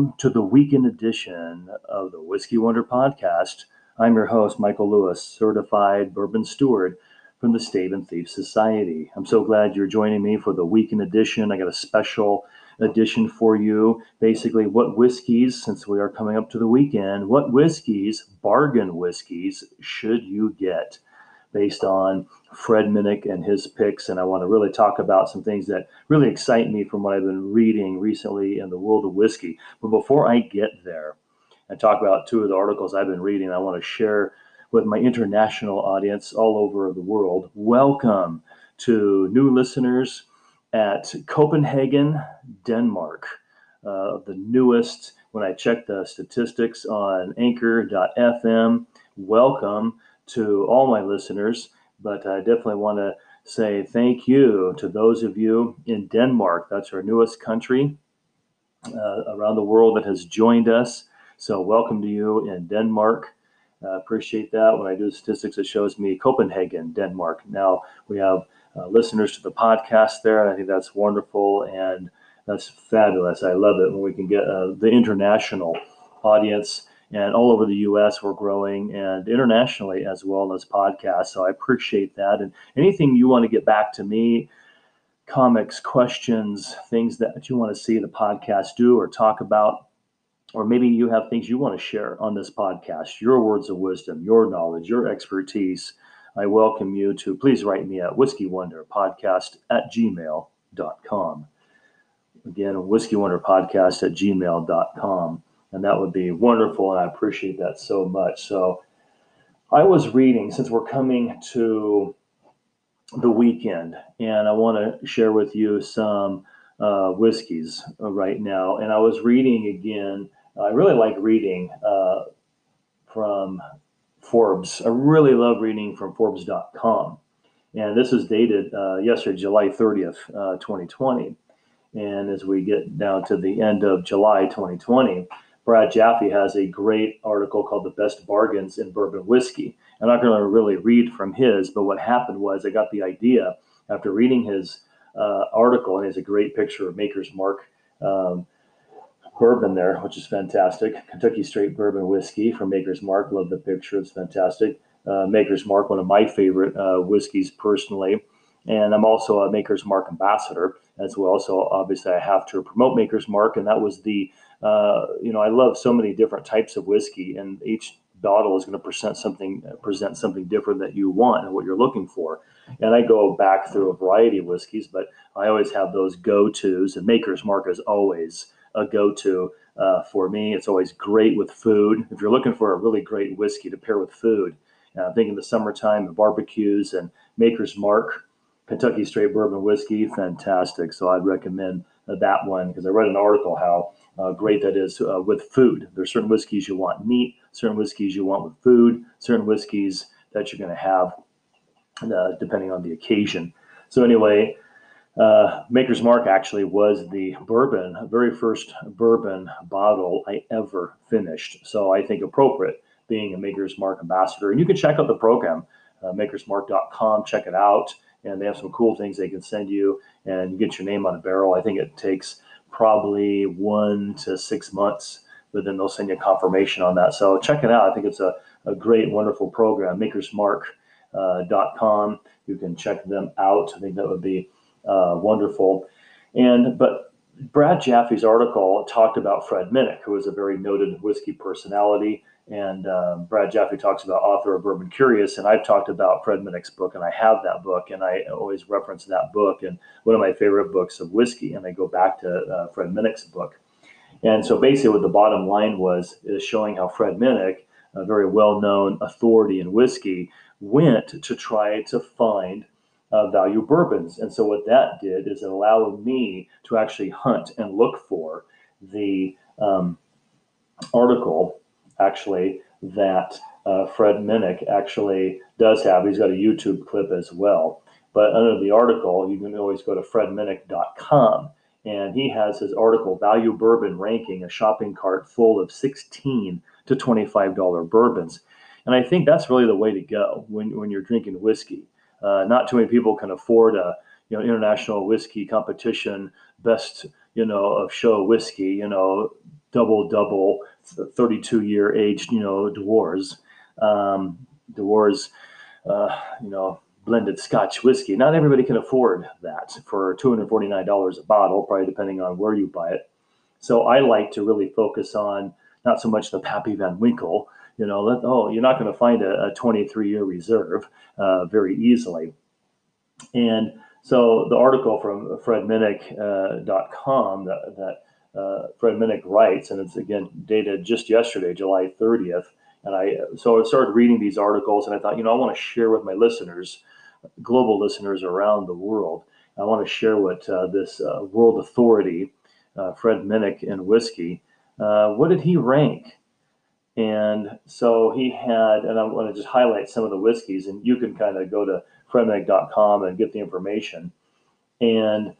Welcome to the weekend edition of the Whiskey Wonder Podcast. I'm your host, Michael Lewis, certified bourbon steward from the Stave and Thief Society. I'm so glad you're joining me for the weekend edition. I got a special edition for you. Basically, what whiskeys, since we are coming up to the weekend, what whiskeys, bargain whiskeys, should you get? Based on Fred Minnick and his picks. And I want to really talk about some things that really excite me from what I've been reading recently in the world of whiskey. But before I get there and talk about two of the articles I've been reading, I want to share with my international audience all over the world. Welcome to new listeners at Copenhagen, Denmark. Uh, the newest, when I check the statistics on anchor.fm, welcome to all my listeners, but I definitely want to say thank you to those of you in Denmark. That's our newest country uh, around the world that has joined us. So, welcome to you in Denmark. Uh, appreciate that. When I do statistics, it shows me Copenhagen, Denmark. Now we have uh, listeners to the podcast there, and I think that's wonderful and that's fabulous. I love it when we can get uh, the international audience and all over the US we're growing and internationally as well as podcasts. So I appreciate that. And anything you want to get back to me, comics, questions, things that you want to see the podcast do or talk about, or maybe you have things you want to share on this podcast, your words of wisdom, your knowledge, your expertise. I welcome you to please write me at whiskey wonder podcast at gmail.com. Again, whiskey wonder podcast at gmail.com and that would be wonderful. And I appreciate that so much. So I was reading since we're coming to the weekend, and I want to share with you some uh, whiskeys right now. And I was reading again. I really like reading uh, from Forbes. I really love reading from Forbes.com. And this is dated uh, yesterday, July 30th, uh, 2020. And as we get down to the end of July 2020, Brad Japhe has a great article called The Best Bargains in Bourbon Whiskey. I'm not going to really read from his, but what happened was I got the idea after reading his uh, article, and he has a great picture of Maker's Mark um, bourbon there, which is fantastic. Kentucky Straight Bourbon Whiskey from Maker's Mark. Love the picture. It's fantastic. Uh, Maker's Mark, one of my favorite uh, whiskeys personally. And I'm also a Maker's Mark ambassador as well. So obviously I have to promote Maker's Mark. And that was the uh, you know, I love so many different types of whiskey, and each bottle is going to present something present something different that you want and what you're looking for. And I go back through a variety of whiskeys, but I always have those go-tos. And Maker's Mark is always a go-to uh, for me. It's always great with food. If you're looking for a really great whiskey to pair with food, uh, I think in the summertime, the barbecues and Maker's Mark, Kentucky Straight Bourbon Whiskey, fantastic. So I'd recommend that one because I read an article how uh, great that is uh, with food. There's certain whiskeys you want meat, certain whiskeys you want with food, certain whiskeys that you're going to have uh, depending on the occasion. So anyway, uh, Maker's Mark actually was the bourbon, very first bourbon bottle I ever finished. So I think appropriate being a Maker's Mark ambassador. And you can check out the program, uh, makersmark.com, check it out. And they have some cool things they can send you and you get your name on a barrel. I think it takes probably one to six months, but then they'll send you a confirmation on that. So check it out. I think it's a, a great, wonderful program. Makersmark.com. Uh, you can check them out. I think that would be uh, wonderful. And but Brad Japhe's article talked about Fred Minnick, who is a very noted whiskey personality. And um, Brad Japhe talks about author of Bourbon Curious, and I've talked about Fred Minnick's book, and I have that book, and I always reference that book and one of my favorite books of whiskey, and I go back to uh, Fred Minnick's book. And so basically, what the bottom line was is showing how Fred Minnick, a very well-known authority in whiskey, went to try to find uh, value bourbons. And so what that did is it allowed me to actually hunt and look for the um, article actually that uh, Fred Minnick actually does have. He's got a YouTube clip as well. But under the article, you can always go to fredminnick.com. And he has his article, Value Bourbon Ranking, a shopping cart full of 16 to $25 bourbons. And I think that's really the way to go when, when you're drinking whiskey. Uh, not too many people can afford a you know international whiskey competition best you know, of show whiskey, you know, double double, 32 year aged, you know, Dewar's, um, Dewar's, uh, you know, blended Scotch whiskey. Not everybody can afford that for $249 a bottle, probably depending on where you buy it. So I like to really focus on not so much the Pappy Van Winkle, you know, let, oh, you're not going to find a, a 23 year reserve uh, very easily. And so the article from fredminnick.com uh, that, that uh, Fred Minnick writes, and it's again dated just yesterday, July 30th. And I so I started reading these articles, and I thought, you know, I want to share with my listeners, global listeners around the world. I want to share what uh, this uh, world authority, uh, Fred Minnick in whiskey, uh, what did he rank? And so he had, and I want to just highlight some of the whiskeys, and you can kind of go to fredminnick.com and get the information. And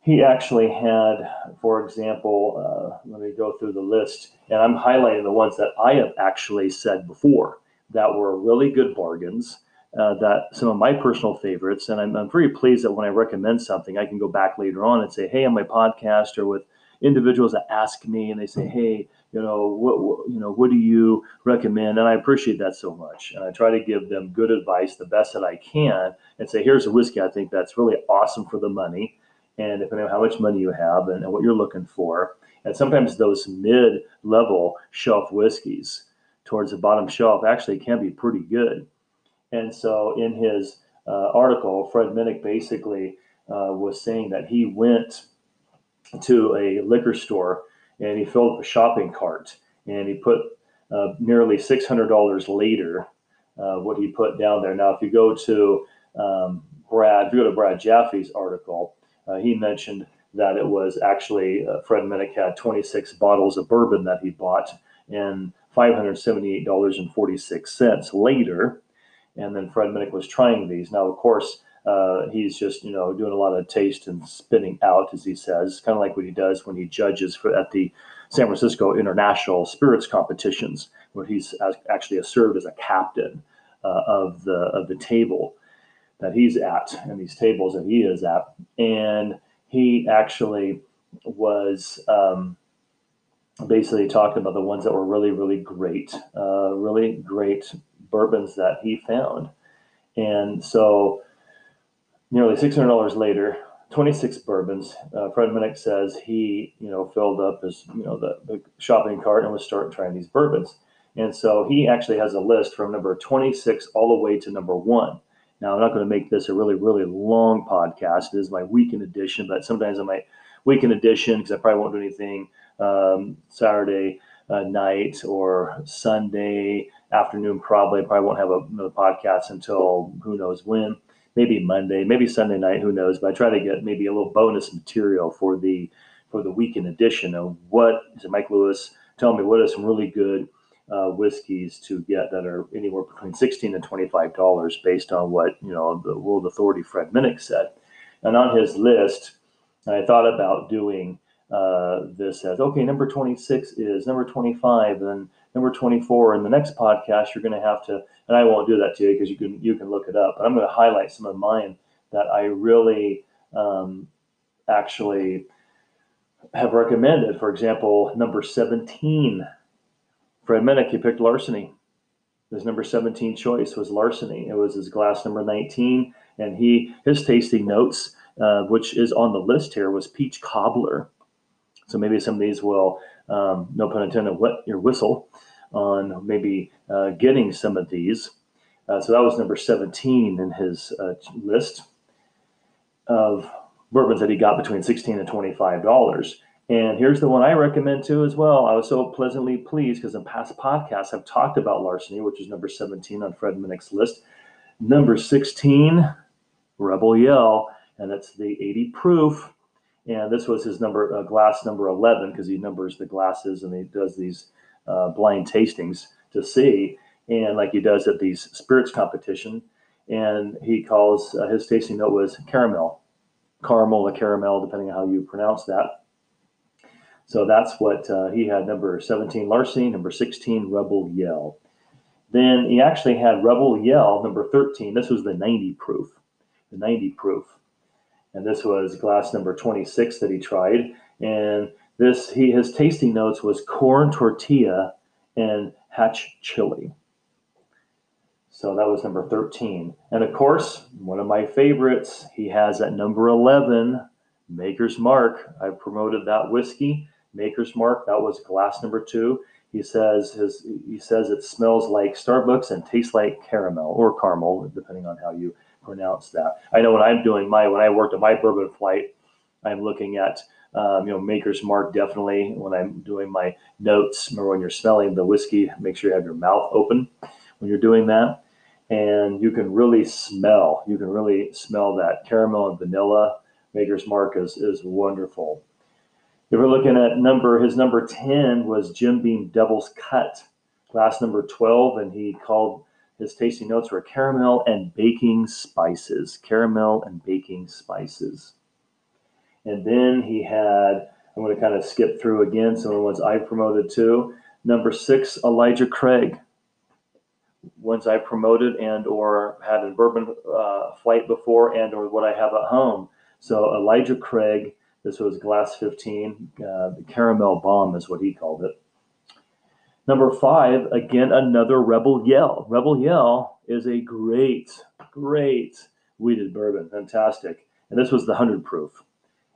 he actually had, for example, uh, let me go through the list, and I'm highlighting the ones that I have actually said before that were really good bargains. Uh, that some of my personal favorites, and I'm, I'm very pleased that when I recommend something, I can go back later on and say, "Hey, on my podcast or with individuals that ask me and they say, "Hey, you know, what, what, you know, what do you recommend?" And I appreciate that so much. And I try to give them good advice, the best that I can, and say, "Here's a whiskey I think that's really awesome for the money." And depending on how much money you have and, and what you're looking for, and sometimes those mid-level shelf whiskeys towards the bottom shelf actually can be pretty good. And so, in his uh, article, Fred Minnick basically uh, was saying that he went to a liquor store and he filled up a shopping cart and he put uh, nearly $600 later uh, what he put down there. Now, if you go to um, Brad, if you go to Brad Japhe's article, uh, he mentioned that it was actually uh, Fred Minnick had 26 bottles of bourbon that he bought and $578.46 later. And then Fred Minnick was trying these. Now, of course, uh, he's just you know doing a lot of taste and spinning out, as he says, kind of like what he does when he judges for, at the San Francisco International Spirits competitions, where he's actually served as a captain uh, of the of the table that he's at and these tables that he is at, and he actually was. Um, basically talking about the ones that were really, really great, uh, really great bourbons that he found. And so nearly $600 later, 26 bourbons. Uh, Fred Minnick says he, you know, filled up his, you know, the, the shopping cart and was starting trying these bourbons. And so he actually has a list from number 26 all the way to number one. Now, I'm not going to make this a really, really long podcast. It is my weekend edition, but sometimes on my weekend edition, because I probably won't do anything um, Saturday uh, night or Sunday afternoon, probably. I probably won't have a, another podcast until who knows when maybe Monday, maybe Sunday night, who knows? But I try to get maybe a little bonus material for the for the weekend edition of what Mike Lewis? Tell me what are some really good uh, whiskeys to get that are anywhere between sixteen and twenty five dollars, based on what you know the World Authority Fred Minnick said. And on his list, I thought about doing uh, this as okay. Number twenty six is number twenty five, and number 24 in the next podcast you're going to have to and i won't do that to you because you can you can look it up but i'm going to highlight some of mine that i really um, actually have recommended. For example number 17 fred minnick he picked larceny. His number 17 choice was larceny. It was his glass number 19 and he his tasting notes uh, which is on the list here was peach cobbler so maybe some of these will um, no pun intended, wet your whistle on maybe uh, getting some of these. Uh, so that was number 17 in his uh, list of bourbons that he got between 16 and 25 dollars. And here's the one I recommend too as well. I was so pleasantly pleased because in past podcasts I've talked about larceny, which is number 17 on Fred Minnick's list. Number 16, Rebel Yell, and it's the 80 proof and this was his number uh, glass number 11 because he numbers the glasses and he does these uh, blind tastings to see. And like he does at these spirits competition. And he calls uh, his tasting note was caramel caramel or caramel depending on how you pronounce that. So that's what uh, he had number 17 larceny number 16 rebel yell. Then he actually had rebel yell number 13 this was the 90 proof the 90 proof and this was glass number 26 that he tried. And this he his tasting notes was corn tortilla and hatch chili. So that was number 13. And of course, one of my favorites, he has at number 11, Maker's Mark. I promoted that whiskey, Maker's Mark. That was glass number two. He says his he says it smells like Starbucks and tastes like caramel or caramel, depending on how you pronounce that. I know when I'm doing my when I worked on my bourbon flight, I'm looking at um, you know Maker's Mark definitely when I'm doing my notes. Remember when you're smelling the whiskey, make sure you have your mouth open when you're doing that, and you can really smell. You can really smell that caramel and vanilla. Maker's Mark is is wonderful. If we're looking at number, his number 10 was Jim Beam Devil's Cut, glass number 12, and he called his tasting notes were caramel and baking spices. Caramel and baking spices. And then he had, I'm going to kind of skip through again some of the ones I promoted too. Number six, Elijah Craig. Ones I promoted and or had in bourbon uh, flight before and or what I have at home. So Elijah Craig, this was Glass 15. Uh, the Caramel Bomb is what he called it. Number five, again, another Rebel Yell. Rebel Yell is a great, great wheated bourbon. Fantastic. And this was the 100 proof.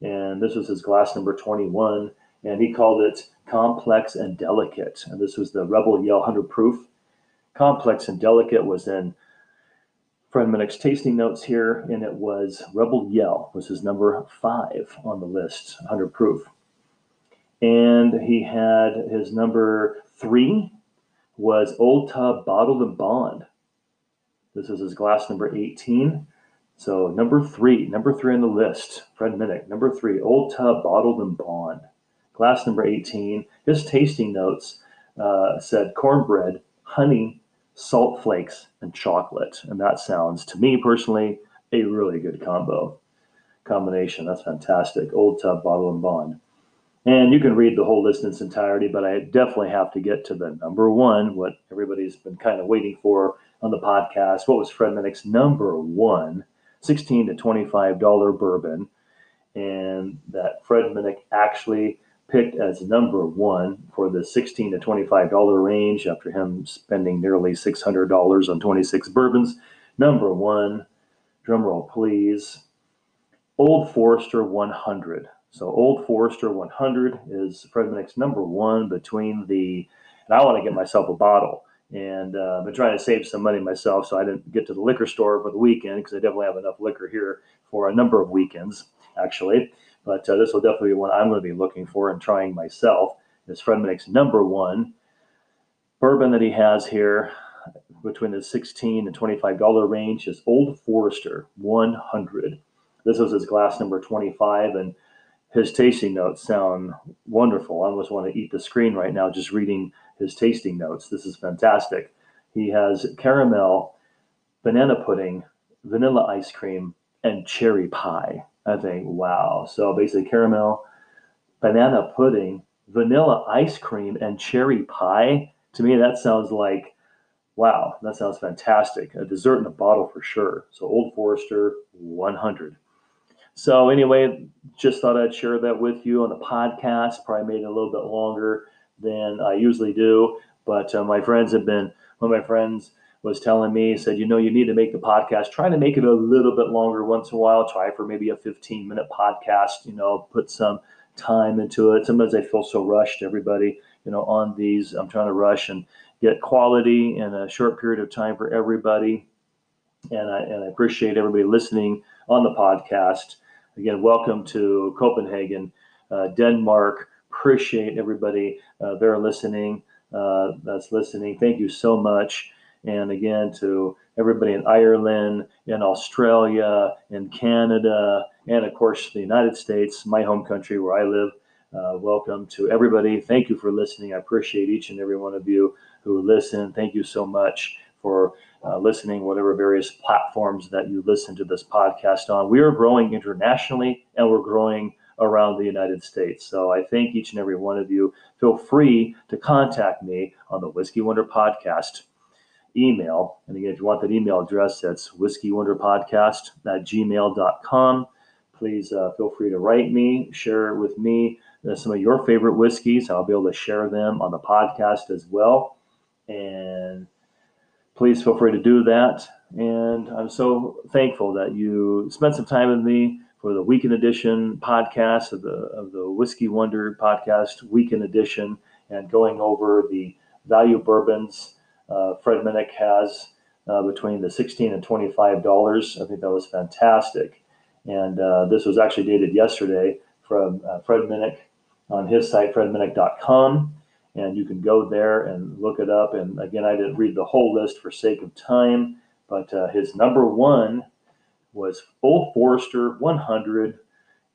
And this was his glass number 21. And he called it Complex and Delicate. And this was the Rebel Yell 100 proof. Complex and Delicate was in Fred Minnick's tasting notes here, and it was Rebel Yell was his number five on the list, 100 proof. And he had his number three was Old Tub Bottled and Bond. This is his glass number 18. So number three, number three on the list, Fred Minnick. Number three, Old Tub Bottled and Bond. Glass number 18. His tasting notes uh, said cornbread, honey, salt flakes, and chocolate. And that sounds, to me personally, a really good combo combination. That's fantastic. Old Tub, Bottled and Bond. And you can read the whole list in its entirety, but I definitely have to get to the number one, what everybody's been kind of waiting for on the podcast. What was Fred Minnick's number one, 16 to $25 bourbon? And that Fred Minnick actually picked as number one for the 16 to $25 range after him spending nearly $600 on 26 bourbons. Number one, drumroll please, Old Forester 100. So Old Forester 100 is Minnick's number one between the, and I want to get myself a bottle. And uh, I've been trying to save some money myself, so I didn't get to the liquor store for the weekend because I definitely have enough liquor here for a number of weekends, actually. But uh, this will definitely be one I'm going to be looking for and trying myself. Is Fred Minnick's number one bourbon that he has here between the 16 and 25 dollar range is Old Forester 100. This was his glass number 25, and his tasting notes sound wonderful. I almost want to eat the screen right now just reading his tasting notes. This is fantastic. He has caramel, banana pudding, vanilla ice cream, and cherry pie. I think, wow. So basically, caramel, banana pudding, vanilla ice cream, and cherry pie. To me, that sounds like, wow, that sounds fantastic. A dessert in a bottle for sure. So, Old Forester 100. So, anyway, just thought I'd share that with you on the podcast. Probably made it a little bit longer than I usually do. But uh, my friends have been, one of my friends, was telling me, said, you know, you need to make the podcast, try to make it a little bit longer once in a while. Try for maybe a 15 minute podcast, you know, put some time into it. Sometimes I feel so rushed, everybody, you know, on these. I'm trying to rush and get quality in a short period of time for everybody. And I, and I appreciate everybody listening on the podcast. Again, welcome to Copenhagen, uh, Denmark. Appreciate everybody uh, there listening. Uh, that's listening. Thank you so much and again to everybody in Ireland, in Australia, in Canada, and of course the United States, my home country where I live. Uh, welcome to everybody. Thank you for listening. I appreciate each and every one of you who listen. Thank you so much for uh, listening, whatever various platforms that you listen to this podcast on. We are growing internationally and we're growing around the United States. So I thank each and every one of you. Feel free to contact me on the Whiskey Wonder Podcast email. And again, if you want that email address, that's whiskeywonderpodcast at gmail.com. please uh, feel free to write me, share with me uh, some of your favorite whiskeys. I'll be able to share them on the podcast as well. And please feel free to do that. And I'm so thankful that you spent some time with me for the weekend edition podcast of the of the Whiskey Wonder podcast, weekend edition, and going over the value bourbons uh, Fred Minnick has uh, between the 16 and 25 dollars. I think that was fantastic. And uh, this was actually dated yesterday from uh, Fred Minnick on his site, fredminnick.com. And you can go there and look it up. And again, I didn't read the whole list for sake of time, but uh, his number one was Old Forester 100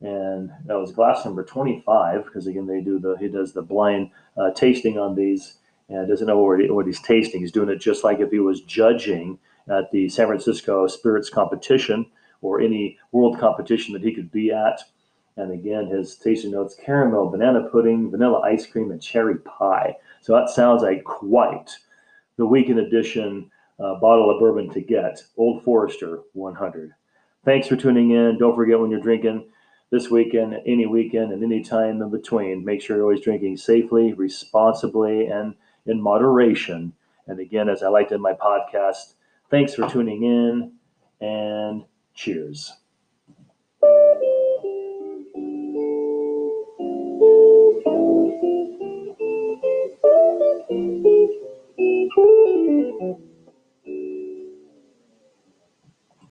and that was glass number 25 because again they do the he does the blind uh, tasting on these and doesn't know what, he, what he's tasting he's doing it just like if he was judging at the san francisco spirits competition or any world competition that he could be at and again his tasting notes caramel banana pudding vanilla ice cream and cherry pie so that sounds like quite the weekend edition uh, bottle of bourbon to get old forester 100 thanks for tuning in don't forget when you're drinking this weekend, any weekend, and any time in between. Make sure you're always drinking safely, responsibly, and in moderation. And again, as I liked in my podcast, thanks for tuning in and cheers.